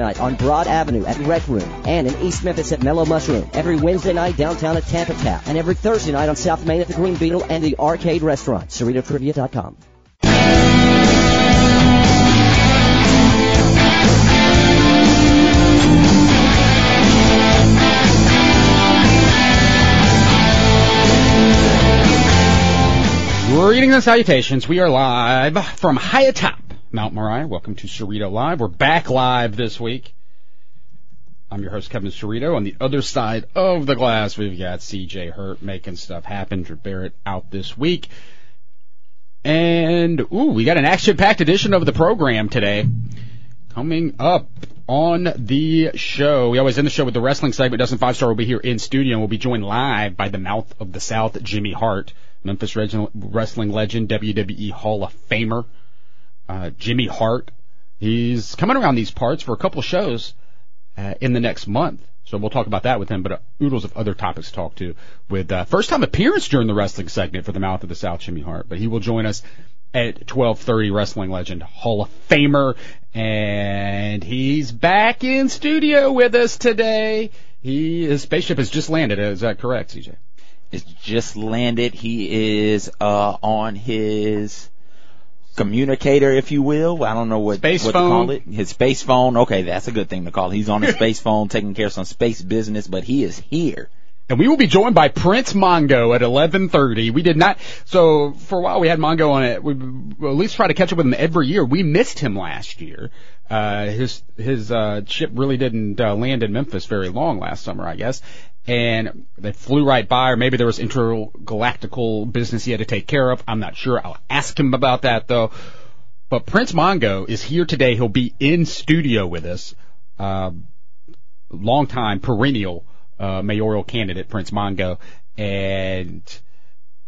night on Broad Avenue at Rec Room and in East Memphis at Mellow Mushroom. Every Wednesday night downtown at Tampa Tap. And every Thursday night on South Main at the Green Beetle and the Arcade Restaurant. CerritoTrivia.com. Greetings and salutations. We are live from high atop Mount Moriah. Welcome to Cerrito Live. We're back live this week. I'm your host, Kevin Cerrito. On the other side of the glass, we've got CJ Hurt making stuff happen. Drew Barrett out this week. And, ooh, we got an action-packed edition of the program today. Coming up on the show, we always end the show with the wrestling segment. Doesn't Five Star will be here in studio and we'll be joined live by the mouth of the South, Jimmy Hart, Memphis wrestling legend, WWE Hall of Famer, uh, Jimmy Hart. He's coming around these parts for a couple shows uh, in the next month. So we'll talk about that with him, but uh, oodles of other topics to talk to with uh, first time appearance during the wrestling segment for the Mouth of the South, Jimmy Hart. But he will join us at 12:30. Wrestling legend, Hall of Famer, and he's back in studio with us today. He his spaceship has just landed. Is that correct, CJ? It's just landed. He is uh, on his communicator, if you will. I don't know what, Space what to call it. His space phone. Okay, that's a good thing to call. He's on his space phone taking care of some space business, but he is here. And we will be joined by Prince Mongo at 11:30. We did not. So for a while we had Mongo on it. We we'll at least try to catch up with him every year. We missed him last year. Uh, his his uh, ship really didn't uh, land in Memphis very long last summer, I guess. And they flew right by, or maybe there was intergalactical business he had to take care of. I'm not sure. I'll ask him about that though. But Prince Mongo is here today. He'll be in studio with us. Uh, long time perennial uh, mayoral candidate Prince Mongo, and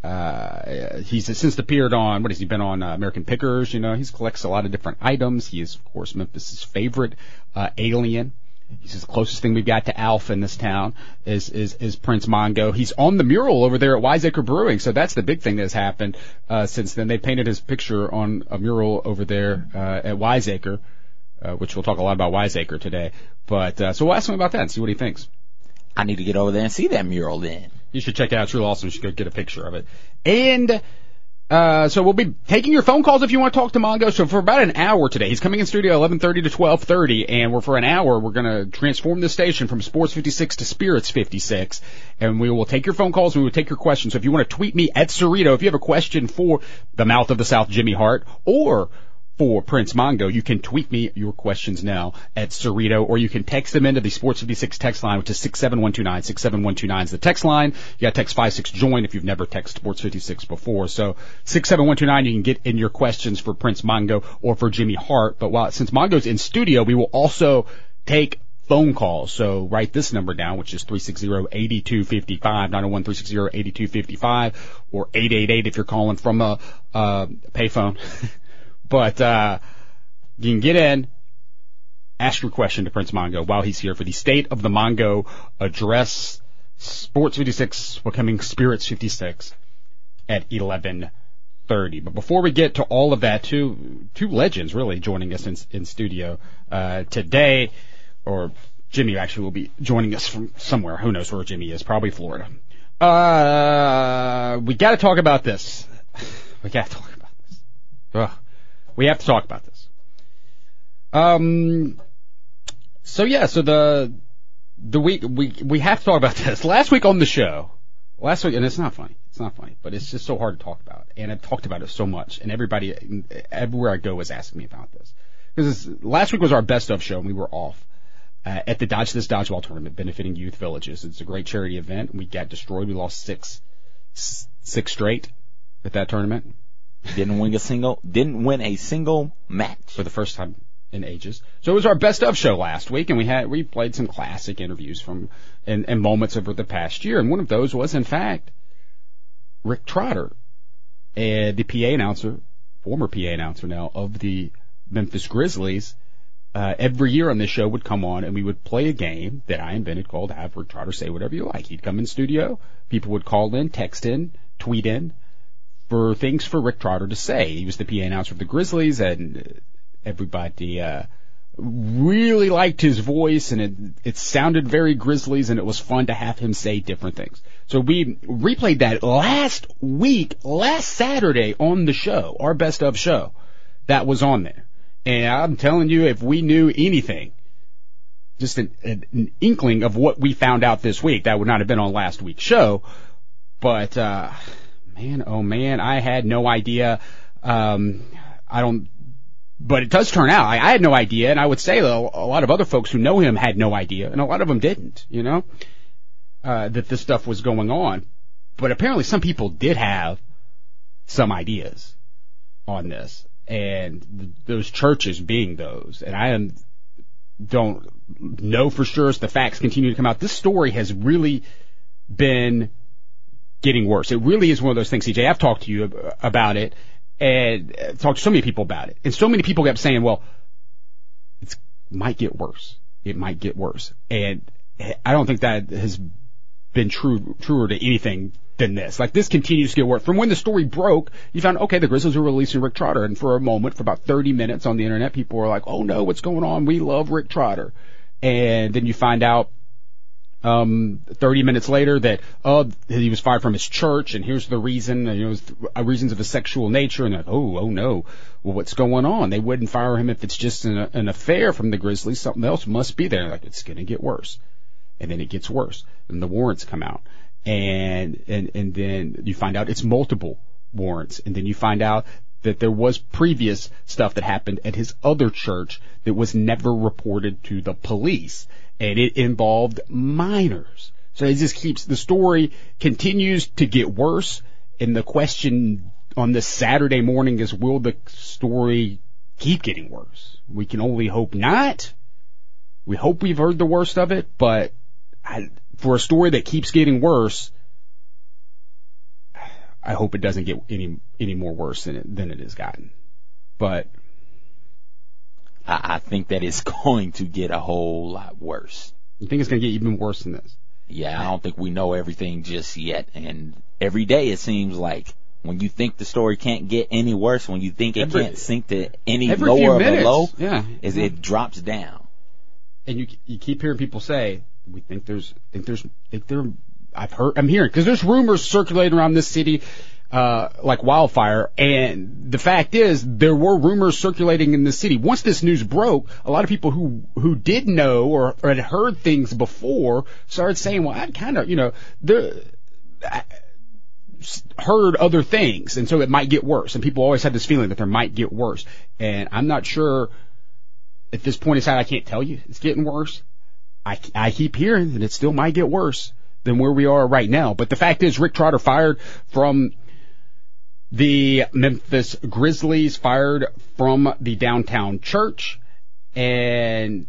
uh, he's since appeared on what has he been on uh, American Pickers? You know, he collects a lot of different items. He is of course Memphis's favorite uh, alien. He's the closest thing we've got to Alf in this town is, is, is Prince Mongo. He's on the mural over there at Wiseacre Brewing, so that's the big thing that's happened, uh, since then. They painted his picture on a mural over there, uh, at Wiseacre, uh, which we'll talk a lot about Wiseacre today. But, uh, so we'll ask him about that and see what he thinks. I need to get over there and see that mural then. You should check it out. It's real awesome. You should go get a picture of it. And, uh, so we'll be taking your phone calls if you want to talk to Mongo. So for about an hour today, he's coming in studio 11:30 to 12:30, and we're for an hour we're to transform the station from Sports 56 to Spirits 56, and we will take your phone calls. We will take your questions. So if you want to tweet me at Cerrito, if you have a question for the Mouth of the South, Jimmy Hart, or for Prince Mongo, you can tweet me your questions now at Cerrito, or you can text them into the Sports 56 text line, which is 67129. 67129 is the text line. You got text 56 join if you've never texted Sports 56 before. So 67129, you can get in your questions for Prince Mongo or for Jimmy Hart. But while, since Mongo's in studio, we will also take phone calls. So write this number down, which is 360-8255, 901-360-8255, or 888 if you're calling from a, uh, payphone. But uh, you can get in, ask your question to Prince Mongo while he's here for the State of the Mongo address. Sports 56 becoming Spirits 56 at 11:30. But before we get to all of that, two two legends really joining us in, in studio uh, today, or Jimmy actually will be joining us from somewhere. Who knows where Jimmy is? Probably Florida. Uh, we got to talk about this. We got to talk about this. Ugh. We have to talk about this. Um, So yeah, so the the week we we have to talk about this. Last week on the show, last week, and it's not funny. It's not funny, but it's just so hard to talk about. And I've talked about it so much, and everybody everywhere I go is asking me about this because last week was our best of show, and we were off. Uh, at the Dodge This Dodgeball tournament benefiting youth villages. It's a great charity event. We got destroyed. We lost six, six straight at that tournament. Didn't win a single, didn't win a single match for the first time in ages. So it was our best of show last week, and we had we played some classic interviews from and, and moments over the past year, and one of those was in fact Rick Trotter, and the PA announcer, former PA announcer now of the Memphis Grizzlies. Uh, every year on this show would come on and we would play a game that I invented called Have Rick Trotter Say Whatever You Like. He'd come in studio, people would call in, text in, tweet in for things for Rick Trotter to say. He was the PA announcer of the Grizzlies and everybody, uh, really liked his voice and it, it sounded very Grizzlies and it was fun to have him say different things. So we replayed that last week, last Saturday on the show, our best of show that was on there. And I'm telling you, if we knew anything, just an, an inkling of what we found out this week, that would not have been on last week's show. But, uh, man, oh man, I had no idea. Um, I don't but it does turn out. I, I had no idea, and I would say though a lot of other folks who know him had no idea, and a lot of them didn't. You know, uh, that this stuff was going on. But apparently, some people did have some ideas on this, and th- those churches being those. And I am, don't know for sure as the facts continue to come out. This story has really been getting worse. It really is one of those things, CJ. I've talked to you about it and uh, talked to so many people about it. And so many people kept saying, well, it might get worse. It might get worse. And I don't think that has been true, truer to anything than this. Like this continues to get worse. From when the story broke, you found, okay, the Grizzlies were releasing Rick Trotter. And for a moment, for about 30 minutes on the internet, people were like, oh no, what's going on? We love Rick Trotter. And then you find out um, 30 minutes later that, oh, he was fired from his church and here's the reason, you know, uh, reasons of a sexual nature and oh, oh no, well, what's going on? They wouldn't fire him if it's just an, an affair from the Grizzlies. Something else must be there. Like, it's going to get worse. And then it gets worse. And the warrants come out. And, and, and then you find out it's multiple warrants. And then you find out that there was previous stuff that happened at his other church that was never reported to the police and it involved minors. So it just keeps, the story continues to get worse, and the question on this Saturday morning is, will the story keep getting worse? We can only hope not. We hope we've heard the worst of it, but I, for a story that keeps getting worse, I hope it doesn't get any any more worse than it than it has gotten. But I, I think that it's going to get a whole lot worse. You think it's going to get even worse than this? Yeah, I don't think we know everything just yet. And every day it seems like when you think the story can't get any worse, when you think it every, can't sink to any lower of a low, yeah, is yeah. it drops down. And you you keep hearing people say, "We think there's think there's think there." I've heard I'm hearing because there's rumors circulating around this city uh, like wildfire. And the fact is, there were rumors circulating in the city. Once this news broke, a lot of people who who did know or, or had heard things before started saying, "Well, I kind of, you know, the." heard other things, and so it might get worse. And people always had this feeling that there might get worse. And I'm not sure at this point in time. I can't tell you it's getting worse. I, I keep hearing that it still might get worse than where we are right now. But the fact is, Rick Trotter fired from the Memphis Grizzlies fired from the downtown church. And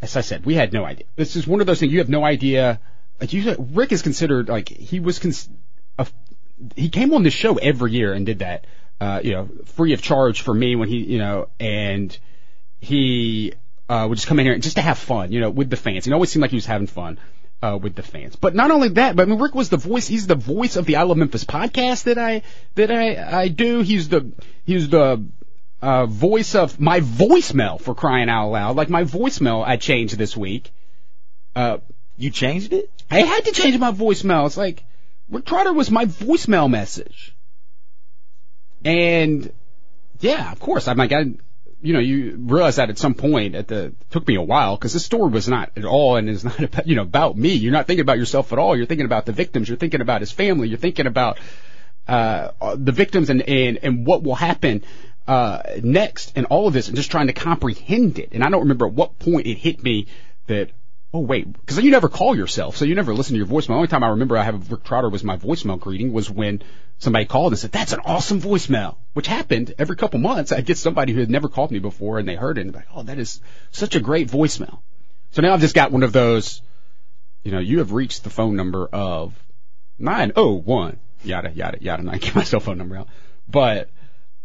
as I said, we had no idea. This is one of those things you have no idea. Like you, Rick is considered like he was. Cons- a, he came on the show every year and did that, uh, you know, free of charge for me when he, you know, and he uh, would just come in here and just to have fun, you know, with the fans. He always seemed like he was having fun uh, with the fans. But not only that, but I mean, Rick was the voice. He's the voice of the I Love Memphis podcast that I that I I do. He's the he's the uh, voice of my voicemail for crying out loud. Like my voicemail, I changed this week. Uh, you changed it? I had to change my voicemail. It's like Rick Trotter was my voicemail message, and yeah, of course, I'm like I you know, you realize that at some point at the, took me a while because this story was not at all and is not about, you know, about me. You're not thinking about yourself at all. You're thinking about the victims. You're thinking about his family. You're thinking about, uh, the victims and, and, and what will happen, uh, next and all of this and just trying to comprehend it. And I don't remember at what point it hit me that, oh wait, because you never call yourself, so you never listen to your voicemail. The only time I remember I have a Rick Trotter was my voicemail greeting was when somebody called and said, that's an awesome voicemail, which happened every couple months. I'd get somebody who had never called me before and they heard it and like, oh, that is such a great voicemail. So now I've just got one of those, you know, you have reached the phone number of 901, yada, yada, yada, and I get my cell phone number out. But,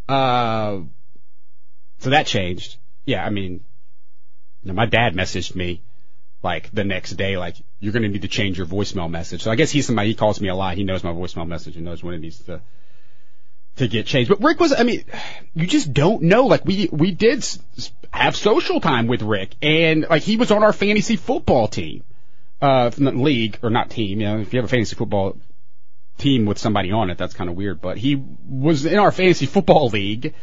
uh, so that changed. Yeah, I mean, you know, my dad messaged me like the next day, like you're going to need to change your voicemail message. So I guess he's somebody he calls me a lot. He knows my voicemail message and knows when it needs to to get changed. But Rick was, I mean, you just don't know. Like we we did have social time with Rick, and like he was on our fantasy football team, uh, league or not team. You know, if you have a fantasy football team with somebody on it, that's kind of weird. But he was in our fantasy football league.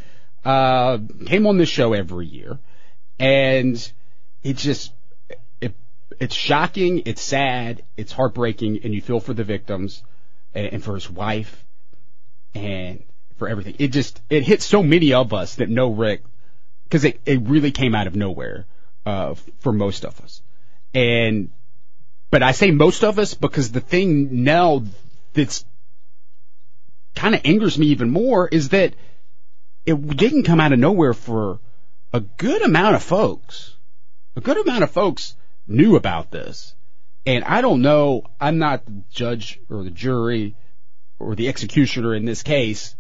Uh, came on this show every year, and it just it's shocking, it's sad, it's heartbreaking, and you feel for the victims and, and for his wife and for everything. It just it hits so many of us that know Rick because it it really came out of nowhere uh, for most of us. And but I say most of us because the thing now that's kind of angers me even more is that it didn't come out of nowhere for a good amount of folks. A good amount of folks knew about this. And I don't know, I'm not the judge or the jury or the executioner in this case,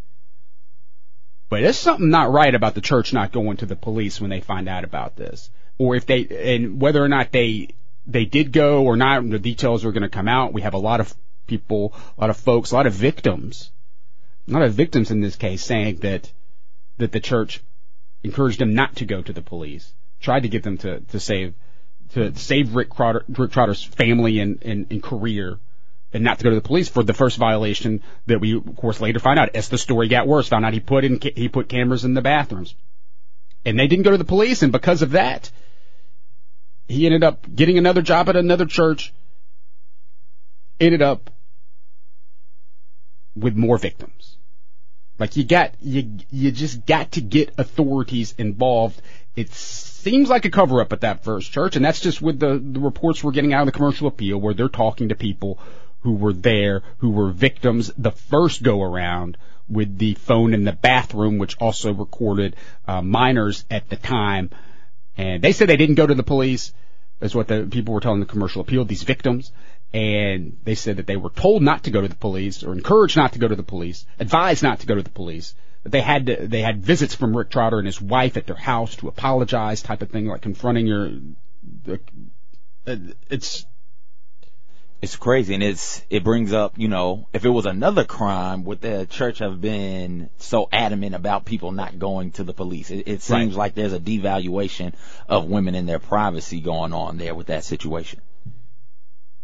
but there's something not right about the church not going to the police when they find out about this. Or if they, and whether or not they, they did go or not, the details are going to come out. We have a lot of people, a lot of folks, a lot of victims, a lot of victims in this case saying that, that the church encouraged them not to go to the police, tried to get them to, to save to save Rick, Trotter, Rick Trotter's family and, and, and career and not to go to the police for the first violation that we of course later find out. As the story got worse found out he put in he put cameras in the bathrooms. And they didn't go to the police and because of that he ended up getting another job at another church ended up with more victims. Like you got you you just got to get authorities involved. It's seems like a cover up at that first church, and that's just with the, the reports we're getting out of the commercial appeal where they're talking to people who were there, who were victims the first go around with the phone in the bathroom, which also recorded uh, minors at the time. And they said they didn't go to the police, is what the people were telling the commercial appeal, these victims. And they said that they were told not to go to the police or encouraged not to go to the police, advised not to go to the police they had to, they had visits from Rick Trotter and his wife at their house to apologize, type of thing, like confronting your. Uh, it's it's crazy, and it's it brings up, you know, if it was another crime, would the church have been so adamant about people not going to the police? It, it seems right. like there's a devaluation of women and their privacy going on there with that situation.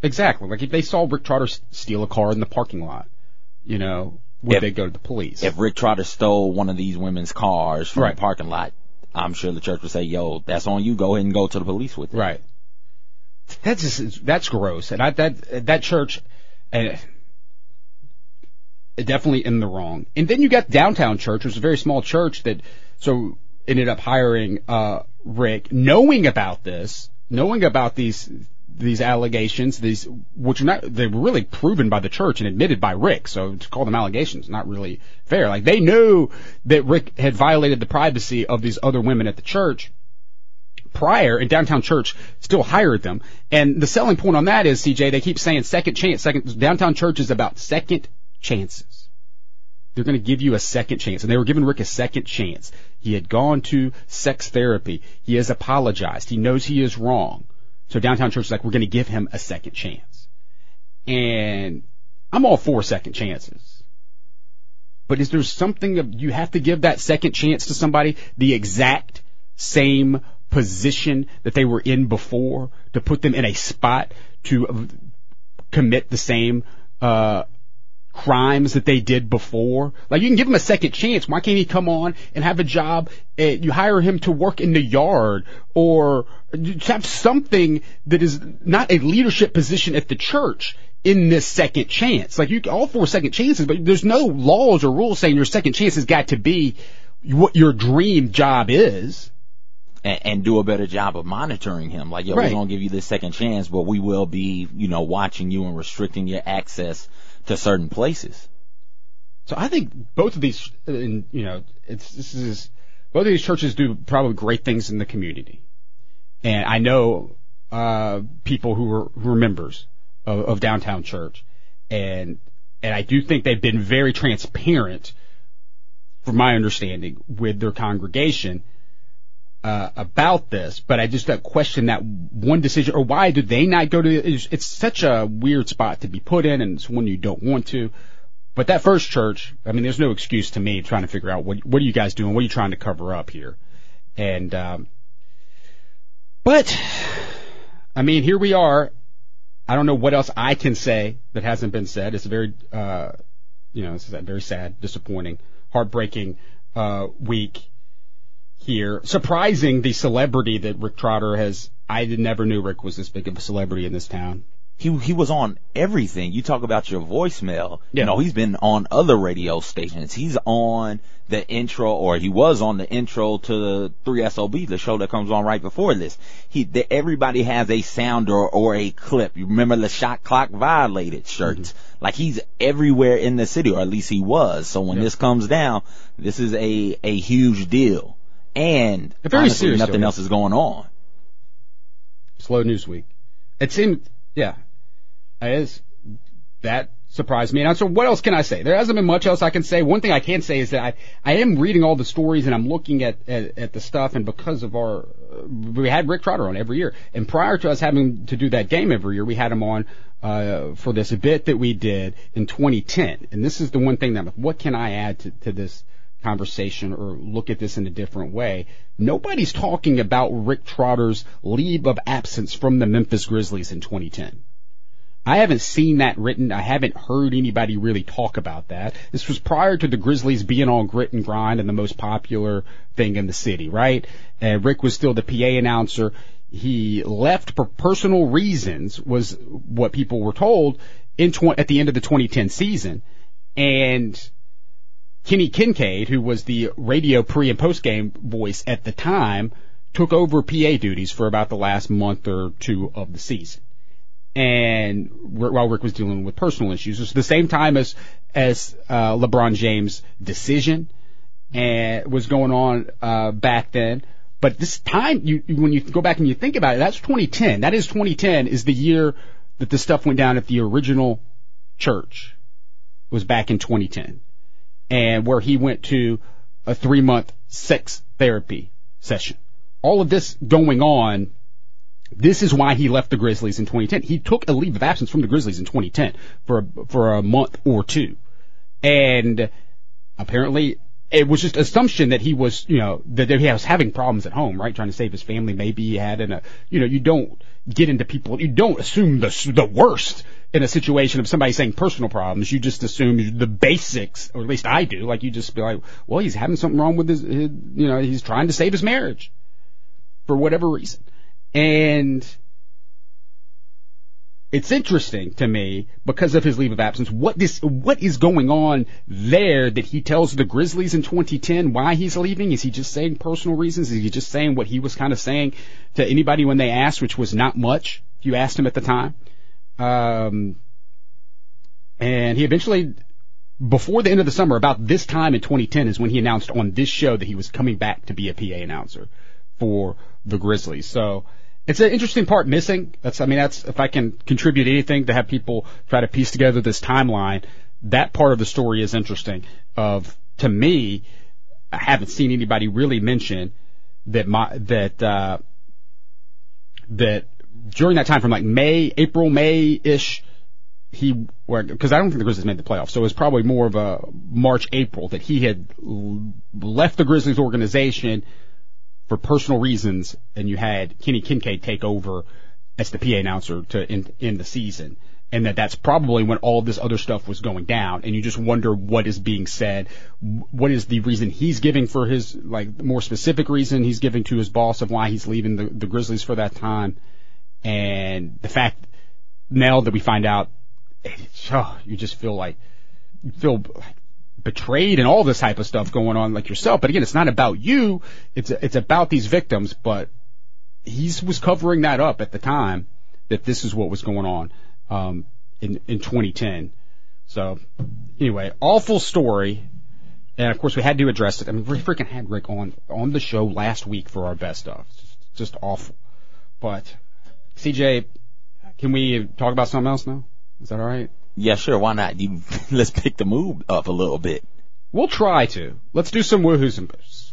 Exactly. Like if they saw Rick Trotter steal a car in the parking lot, you know, would if, they go to the police? If Rick Trotter stole one of these women's cars from right. the parking lot, I'm sure the church would say, "Yo, that's on you. Go ahead and go to the police with it." Right. That's just that's gross, and I, that that church, uh, definitely in the wrong. And then you got downtown church, which is a very small church that so ended up hiring uh, Rick, knowing about this, knowing about these these allegations, these which are not they were really proven by the church and admitted by Rick. So to call them allegations, not really fair. Like they knew that Rick had violated the privacy of these other women at the church prior, and downtown church still hired them. And the selling point on that is, CJ, they keep saying second chance. Second downtown church is about second chances. They're going to give you a second chance, and they were giving Rick a second chance. He had gone to sex therapy. He has apologized. He knows he is wrong. So downtown church is like, we're going to give him a second chance. And I'm all for second chances. But is there something of, you have to give that second chance to somebody the exact same position that they were in before to put them in a spot to commit the same uh, crimes that they did before. Like you can give him a second chance. Why can't he come on and have a job? You hire him to work in the yard or have something that is not a leadership position at the church in this second chance. Like you, all four second chances, but there's no laws or rules saying your second chance has got to be what your dream job is. And, and do a better job of monitoring him. Like, yo, Right. we're gonna give you this second chance, but we will be, you know, watching you and restricting your access to certain places. So I think both of these, you know, it's this is both of these churches do probably great things in the community, and I know uh, people who are who are members of, of downtown church, and and I do think they've been very transparent, from my understanding, with their congregation. Uh, about this, but I just uh, question that one decision, or why do they not go to? It's, it's such a weird spot to be put in, and it's one you don't want to. But that first church, I mean, there's no excuse to me trying to figure out what what are you guys doing? What are you trying to cover up here? And um, but I mean, here we are. I don't know what else I can say that hasn't been said. It's a very, uh, you know, it's a very sad, disappointing, heartbreaking uh, week here. Surprising the celebrity that Rick Trotter has. I never knew Rick was this big of a celebrity in this town. He he was on everything. You talk about your voicemail. Yeah. You know, he's been on other radio stations. He's on the intro, or he was on the intro to the 3SOB, the show that comes on right before this. He, the, everybody has a sound or, or a clip. You remember the shot clock violated shirts? Mm-hmm. Like he's everywhere in the city, or at least he was. So when Yeah. this comes down, this is a, a huge deal. And A very honestly, serious nothing deal. else is going on. slow news week. It seemed, yeah, it is that surprised me. And so, what else can I say? There hasn't been much else I can say. One thing I can say is that I, I am reading all the stories and I'm looking at, at, at the stuff. And because of our, uh, we had Rick Trotter on every year. And prior to us having to do that game every year, we had him on uh, for this bit that we did in 2010. And this is the one thing that, what can I add to, to this? Conversation or look at this in a different way. Nobody's talking about Rick Trotter's leave of absence from the Memphis Grizzlies in 2010. I haven't seen that written. I haven't heard anybody really talk about that. This was prior to the Grizzlies being on grit and grind and the most popular thing in the city, right? And Rick was still the PA announcer. He left for personal reasons was what people were told in tw- at the end of the 2010 season. And Kenny Kincaid, who was the radio pre and post game voice at the time, took over PA duties for about the last month or two of the season. And while Rick was dealing with personal issues, it was the same time as as uh, LeBron James' decision and was going on uh, back then. But this time, you when you go back and you think about it, that's 2010. That is 2010 is the year that the stuff went down at the original church. It Was back in 2010 and where he went to a three month sex therapy session. All of this going on, this is why he left the Grizzlies in 2010. He took a leave of absence from the Grizzlies in 2010 for a, for a month or two. And apparently it was just assumption that he was, you know, that he was having problems at home, right? Trying to save his family. Maybe he had in a, uh, you know, you don't get into people, you don't assume the, the worst in a situation of somebody saying personal problems. You just assume the basics, or at least I do. Like you just be like, well, he's having something wrong with his, his you know, he's trying to save his marriage for whatever reason. And it's interesting to me because of his leave of absence. What this, what is going on there that he tells the Grizzlies in 2010 why he's leaving? Is he just saying personal reasons? Is he just saying what he was kind of saying to anybody when they asked, which was not much? If you asked him at the time, um, and he eventually, before the end of the summer, about this time in 2010 is when he announced on this show that he was coming back to be a PA announcer for the Grizzlies. So it's an interesting part missing. That's, I mean, that's, if I can contribute anything to have people try to piece together this timeline, that part of the story is interesting. Of, to me, I haven't seen anybody really mention that my, that, uh, that during that time from like May, April, May-ish, he, because I don't think the Grizzlies made the playoffs, so it was probably more of a March, April that he had left the Grizzlies organization for personal reasons, and you had Kenny Kincaid take over as the PA announcer to end, end the season. and that that's probably when all this other stuff was going down and you just wonder what is being said what is the reason he's giving for his like more specific reason he's giving to his boss of why he's leaving the, the grizzlies for that time and the fact now that we find out oh, you just feel like you feel betrayed and all this type of stuff going on like yourself but again it's not about you it's it's about these victims but he was covering that up at the time that this is what was going on um, in in 2010. So anyway, awful story. And of course, we had to address it. I mean, we freaking had Rick on on the show last week for our best of. Just, just awful. But CJ, can we talk about something else now? Is that all right? Yeah, sure. Why not? You let's pick the mood up a little bit. We'll try to. Let's do some woohoos and boos.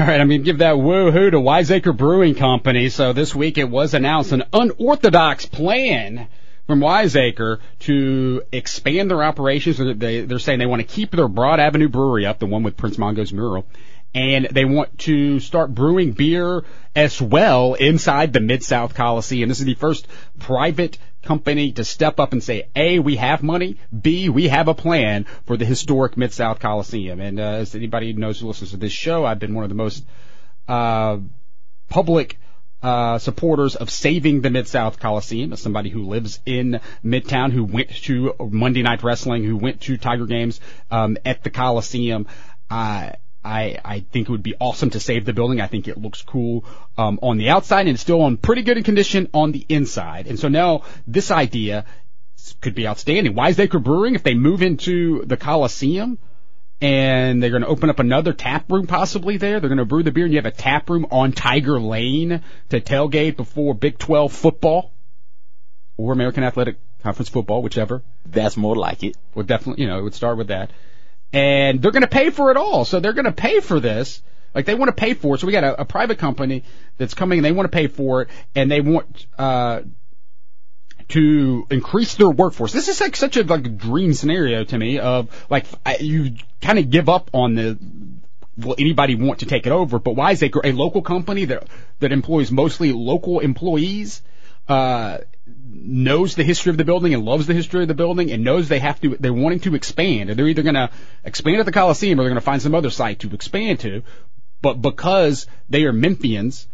All right, I'm going to give that woohoo to Wiseacre Brewing Company. So this week it was announced an unorthodox plan from Wiseacre to expand their operations. They, they're saying they want to keep their Broad Avenue brewery up, the one with Prince Mongo's mural, and they want to start brewing beer as well inside the Mid South Coliseum. This is the first private company to step up and say, A, we have money, B, we have a plan for the historic Mid South Coliseum. And uh, as anybody knows who listens to this show, I've been one of the most uh, public uh, supporters of saving the Mid South Coliseum as somebody who lives in Midtown, who went to Monday Night Wrestling, who went to Tiger games um, at the Coliseum. Uh, I, I think it would be awesome to save the building. I think it looks cool um, on the outside and it's still in pretty good condition on the inside. And so now this idea could be outstanding. Wiseacre Brewing, if they move into the Coliseum and they're going to open up another tap room possibly there, they're going to brew the beer and you have a tap room on Tiger Lane to tailgate before Big 12 football or American Athletic Conference football, whichever. That's more like it. Well, definitely, you know, it would start with that and they're going to pay for it all. So they're going to pay for this. Like they want to pay for it. So we got a, a private company that's coming and they want to pay for it and they want, uh, to increase their workforce. This is like such a like dream scenario to me of like you kind of give up on the will anybody want to take it over? But why is Wiseacre, a local company that that employs mostly local employees, uh, knows the history of the building and loves the history of the building and knows they have to, they're wanting to expand. And they're either going to expand at the Coliseum or they're going to find some other site to expand to. But because they are Memphians,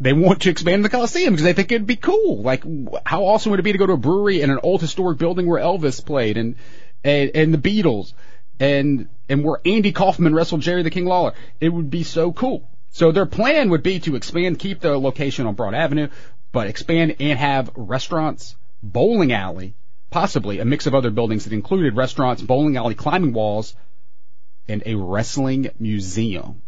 they want to expand the Coliseum because they think it'd be cool. Like, how awesome would it be to go to a brewery in an old historic building where Elvis played and, and, and the Beatles and, and where Andy Kaufman wrestled Jerry the King Lawler? It would be so cool. So their plan would be to expand, keep the location on Broad Avenue, but expand and have restaurants, bowling alley, possibly a mix of other buildings that included restaurants, bowling alley, climbing walls, and a wrestling museum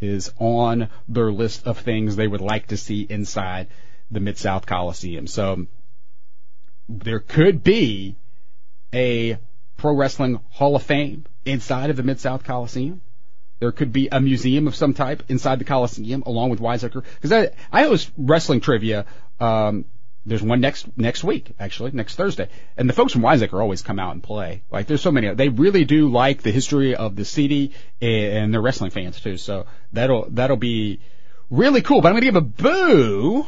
is on their list of things they would like to see inside the Mid South Coliseum. So there could be a pro wrestling hall of fame inside of the Mid South Coliseum. There could be a museum of some type inside the Coliseum along with Wiseacre. Because I, I host wrestling trivia. Um, there's one next next week, actually, next Thursday. And the folks from Wiseacre always come out and play. Like there's so many. They really do like the history of the city, and they're wrestling fans too. So that'll that'll be really cool. But I'm gonna give a boo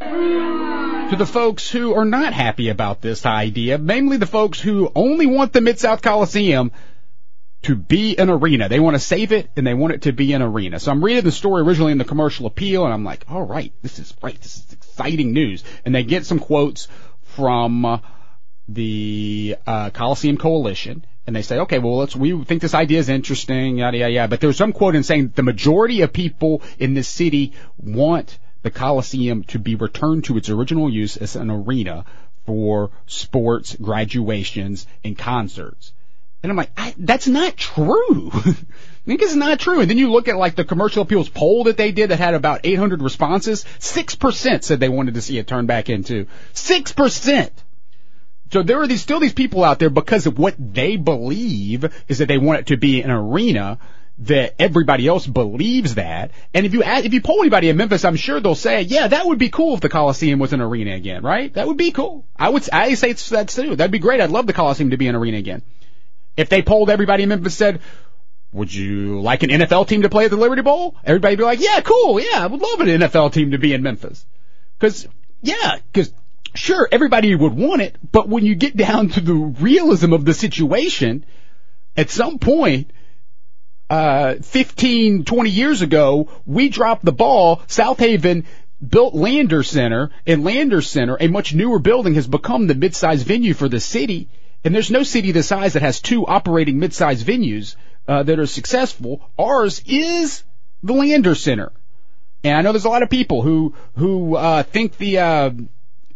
to the folks who are not happy about this idea, mainly the folks who only want the Mid South Coliseum to be an arena. They want to save it and they want it to be an arena. So I'm reading the story originally in the commercial appeal and I'm like, all right, this is great. This is exciting news. And they get some quotes from the uh, Coliseum Coalition and they say, okay, well, let's, we think this idea is interesting, yada, yada, yada. But there's some quote in saying the majority of people in this city want the Coliseum to be returned to its original use as an arena for sports, graduations, and concerts. And I'm like, that's not true. I think it's not true. And then you look at like the commercial appeals poll that they did that had about 800 responses. 6% said they wanted to see it turned back into. 6%. So there are these, still these people out there because of what they believe is that they want it to be an arena that everybody else believes that. And if you ask, if you poll anybody in Memphis, I'm sure they'll say, yeah, that would be cool if the Coliseum was an arena again, right? That would be cool. I would, I say it's, that's true. That'd be great. I'd love the Coliseum to be an arena again. If they polled everybody in Memphis said, would you like an NFL team to play at the Liberty Bowl? Everybody'd be like, yeah, cool. Yeah, I would love an NFL team to be in Memphis. Cause, yeah, cause sure, everybody would want it, but when you get down to the realism of the situation, at some point, uh, 15, 20 years ago, we dropped the ball. Southaven built Landers Center, and Landers Center, a much newer building, has become the mid-sized venue for the city. And there's no city this size that has two operating mid-sized venues uh, that are successful. Ours is the Landers Center. And I know there's a lot of people who who uh, think the uh,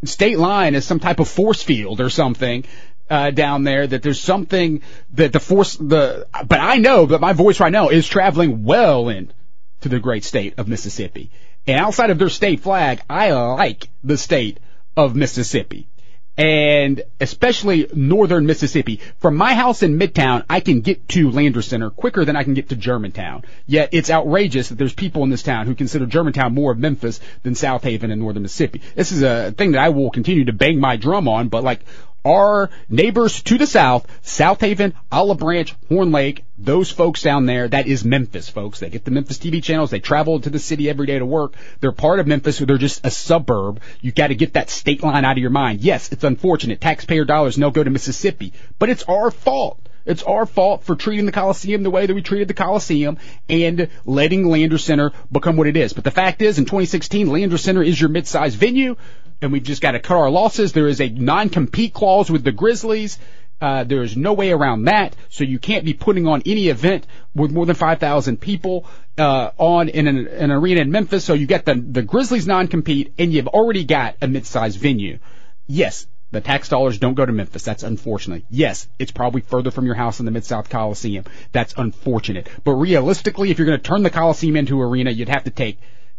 state line is some type of force field or something uh, down there. That there's something that the force the. But I know that my voice right now is traveling well into the great state of Mississippi. And outside of their state flag, I like the state of Mississippi and especially northern Mississippi. From my house in Midtown, I can get to Landers Center quicker than I can get to Germantown. Yet it's outrageous that there's people in this town who consider Germantown more of Memphis than Southaven and northern Mississippi. This is a thing that I will continue to bang my drum on, but like our neighbors to the south, Southaven, Olive Branch, Horn Lake, those folks down there, that is Memphis folks. They get the Memphis TV channels. They travel to the city every day to work. They're part of Memphis, or they're just a suburb. You got to get that state line out of your mind. Yes, it's unfortunate. Taxpayer dollars no go to Mississippi, but it's our fault. It's our fault for treating the Coliseum the way that we treated the Coliseum and letting Landers Center become what it is. But the fact is, in 2016, Landers Center is your mid-sized venue and we've just got to cut our losses. There is a non-compete clause with the Grizzlies. Uh, there is no way around that. So you can't be putting on any event with more than 5,000 people uh, on in an, an, arena in Memphis. So you get the the Grizzlies non-compete, and you've already got a mid-sized venue. Yes, the tax dollars don't go to Memphis. That's unfortunate. Yes, it's probably further from your house in the Mid-South Coliseum. That's unfortunate. But realistically, if you're going to turn the Coliseum into an arena, you'd have to take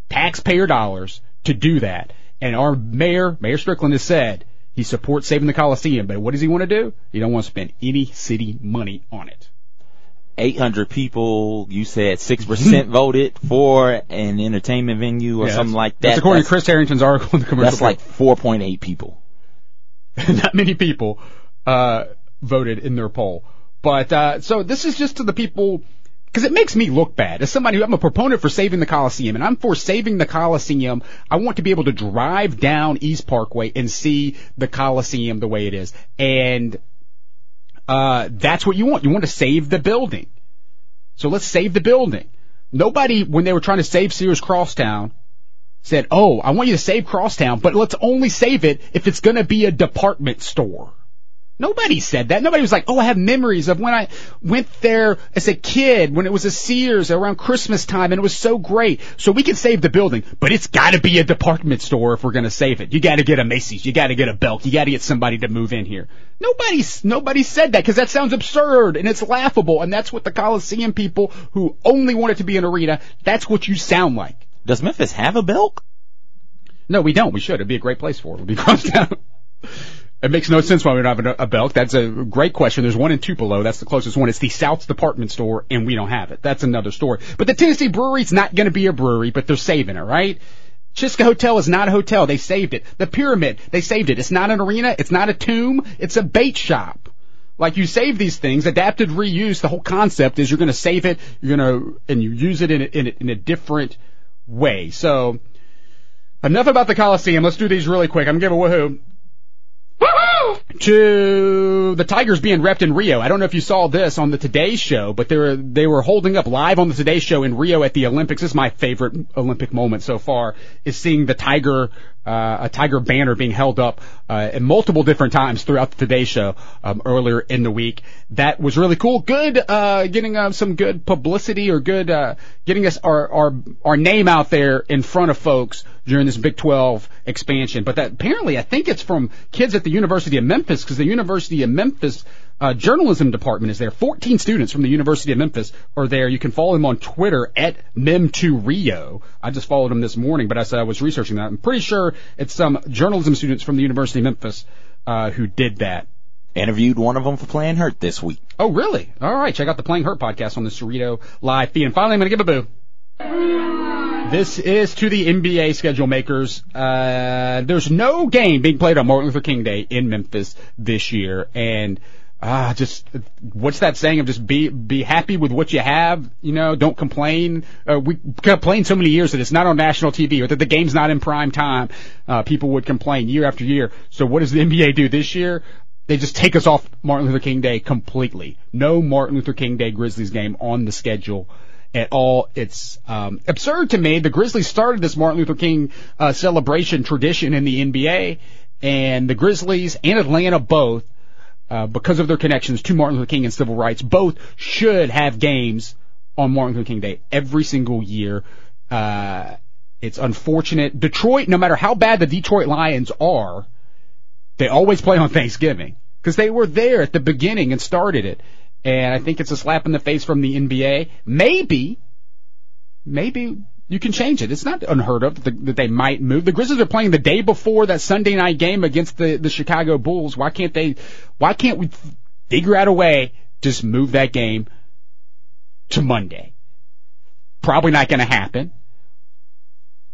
taxpayer dollars to do that. And our mayor, Mayor Strickland, has said he supports saving the Coliseum, but what does he want to do? He don't want to spend any city money on it. 800 people, you said 6% voted for an entertainment venue or yeah, something like that. That's according that's, to Chris Herrington's article in the commercial. That's like 4.8 people. Not many people, uh, voted in their poll. But, uh, so this is just to the people because it makes me look bad. As somebody who I'm a proponent for saving the Coliseum, and I'm for saving the Coliseum. I want to be able to drive down East Parkway and see the Coliseum the way it is, and uh, that's what you want. You want to save the building. So let's save the building. Nobody, when they were trying to save Sears Crosstown, said, "Oh, I want you to save Crosstown, but let's only save it if it's going to be a department store." Nobody said that. Nobody was like, oh, I have memories of when I went there as a kid, when it was a Sears around Christmas time, and it was so great. So we can save the building, but it's gotta be a department store if we're gonna save it. You gotta get a Macy's, you gotta get a Belk, you gotta get somebody to move in here. Nobody, nobody said that because that sounds absurd and it's laughable, and that's what the Coliseum people who only want it to be an arena, that's what you sound like. Does Memphis have a Belk? No, we don't. We should. It'd be a great place for it. It'd be Crosstown. It makes no sense why we don't have a, Belk. That's a great question. There's one in Tupelo. That's the closest one. It's the South's department store, and we don't have it. That's another story. But the Tennessee Brewery's not going to be a brewery, but they're saving it, right? Chisca Hotel is not a hotel. They saved it. The Pyramid, they saved it. It's not an arena. It's not a tomb. It's a bait shop. Like you save these things, adapted reuse. The whole concept is you're going to save it. You're going to and you use it in a, in a, in a different way. So enough about the Coliseum. Let's do these really quick. I'm going to give a woohoo to the Tigers being repped in Rio. I don't know if you saw this on the Today Show, but they were they were holding up live on the Today Show in Rio at the Olympics. This is my favorite Olympic moment so far is seeing the Tiger uh, a Tiger banner being held up uh, in multiple different times throughout the Today Show um, earlier in the week. That was really cool. Good, uh, getting uh, some good publicity or good uh, getting us our, our our name out there in front of folks during this Big 12 expansion. But that apparently, I think it's from kids at the University of Memphis because the University of Memphis uh, journalism department is there. 14 students from the University of Memphis are there. You can follow them on Twitter at Mem2Rio. I just followed them this morning, but as I was researching that, I'm pretty sure it's some journalism students from the University of Memphis uh, who did that. interviewed one of them for playing hurt this week. Oh, really? All right. Check out the Playing Hurt podcast on the Cerrito live feed. And finally, I'm going to give a boo. This is to the NBA schedule makers. Uh, there's no game being played on Martin Luther King Day in Memphis this year, and ah, uh, just what's that saying of just be be happy with what you have. You know, don't complain. Uh, we complained so many years that it's not on national TV or that the game's not in prime time. Uh, people would complain year after year. So what does the NBA do this year? They just take us off Martin Luther King Day completely. No Martin Luther King Day Grizzlies game on the schedule at all. It's um, absurd to me. The Grizzlies started this Martin Luther King uh, celebration tradition in the NBA, and the Grizzlies and Atlanta both, uh, because of their connections to Martin Luther King and civil rights, both should have games on Martin Luther King Day every single year. Uh, it's unfortunate. Detroit, no matter how bad the Detroit Lions are, they always play on Thanksgiving because they were there at the beginning and started it. And I think it's a slap in the face from the NBA. Maybe, maybe you can change it. It's not unheard of that, they might move. The Grizzlies are playing the day before that Sunday night game against the, the Chicago Bulls. Why can't they, why can't we figure out a way just move that game to Monday? Probably not going to happen,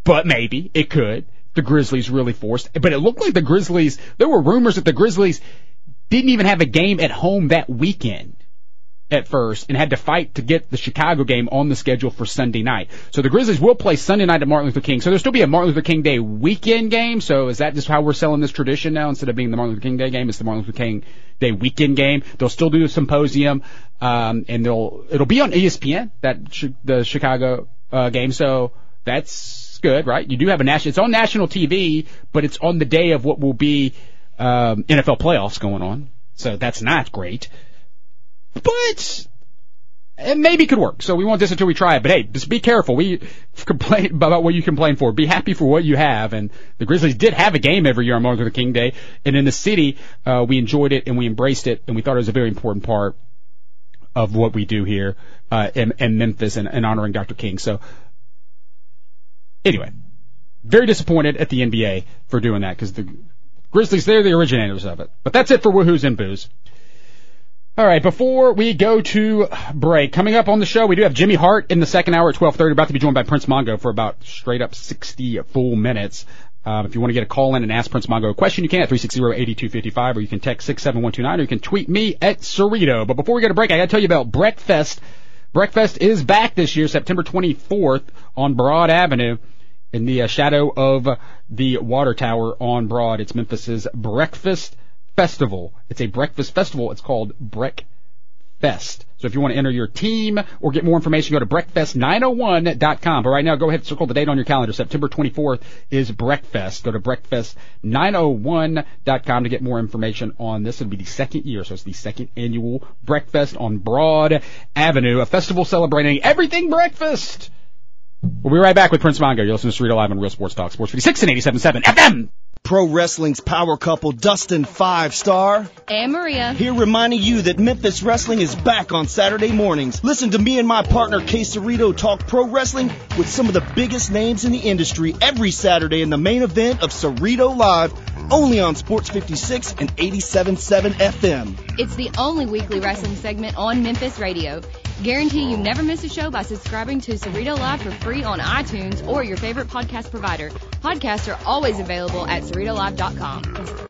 but maybe it could. The Grizzlies really forced, but it looked like the Grizzlies, there were rumors that the Grizzlies didn't even have a game at home that weekend at first and had to fight to get the Chicago game on the schedule for Sunday night. So the Grizzlies will play Sunday night at Martin Luther King. So there'll still be a Martin Luther King Day weekend game. So is that just how we're selling this tradition now? Instead of being the Martin Luther King Day game, it's the Martin Luther King Day weekend game. They'll still do a symposium, um, and they'll it'll be on ESPN that the Chicago uh, game. So that's good, right? You do have a national. It's on national TV, but it's on the day of what will be um, NFL playoffs going on. So that's not great but it maybe could work. So we won't diss until we try it. But hey, just be careful. We complain about what you complain for. Be happy for what you have. And the Grizzlies did have a game every year on Martin Luther King Day. And in the city, uh, we enjoyed it and we embraced it and we thought it was a very important part of what we do here, uh, in, in Memphis and, and honoring Dr. King. So anyway, very disappointed at the NBA for doing that because the Grizzlies, they're the originators of it. But that's it for Woohoos and Boos. All right, before we go to break, coming up on the show, we do have Jimmy Hart in the second hour at 12:30, about to be joined by Prince Mongo for about straight up 60 full minutes. Um, if you want to get a call in and ask Prince Mongo a question, you can at 360-8255, or you can text 67129, or you can tweet me at Cerrito. But before we get a break, I got to tell you about Breakfest. Breakfest is back this year, September 24th on Broad Avenue in the uh, shadow of the water tower on Broad. It's Memphis's Breakfast festival. It's a breakfast festival. It's called Break Fest. So if you want to enter your team or get more information, go to breakfast901.com. But right now, go ahead and circle the date on your calendar. September 24th is Breakfest. Go to breakfast901.com to get more information on this. It'll be the second year, so it's the second annual Breakfest on Broad Avenue, a festival celebrating everything breakfast. We'll be right back with Prince Mongo. You're listening to Cerrito Live on Real Sports Talk, Sports 56 and 87.7 FM. Pro Wrestling's power couple Dustin Five Star and Maria here reminding you that Memphis Wrestling is back on Saturday mornings. Listen to me and my partner Kay Cerrito talk pro wrestling with some of the biggest names in the industry every Saturday in the main event of Cerrito Live, only on Sports 56 and 87.7 FM. It's the only weekly wrestling segment on Memphis radio. Guarantee you never miss a show by subscribing to Cerrito Live for free on iTunes or your favorite podcast provider. Podcasts are always available at CerritoLive.com.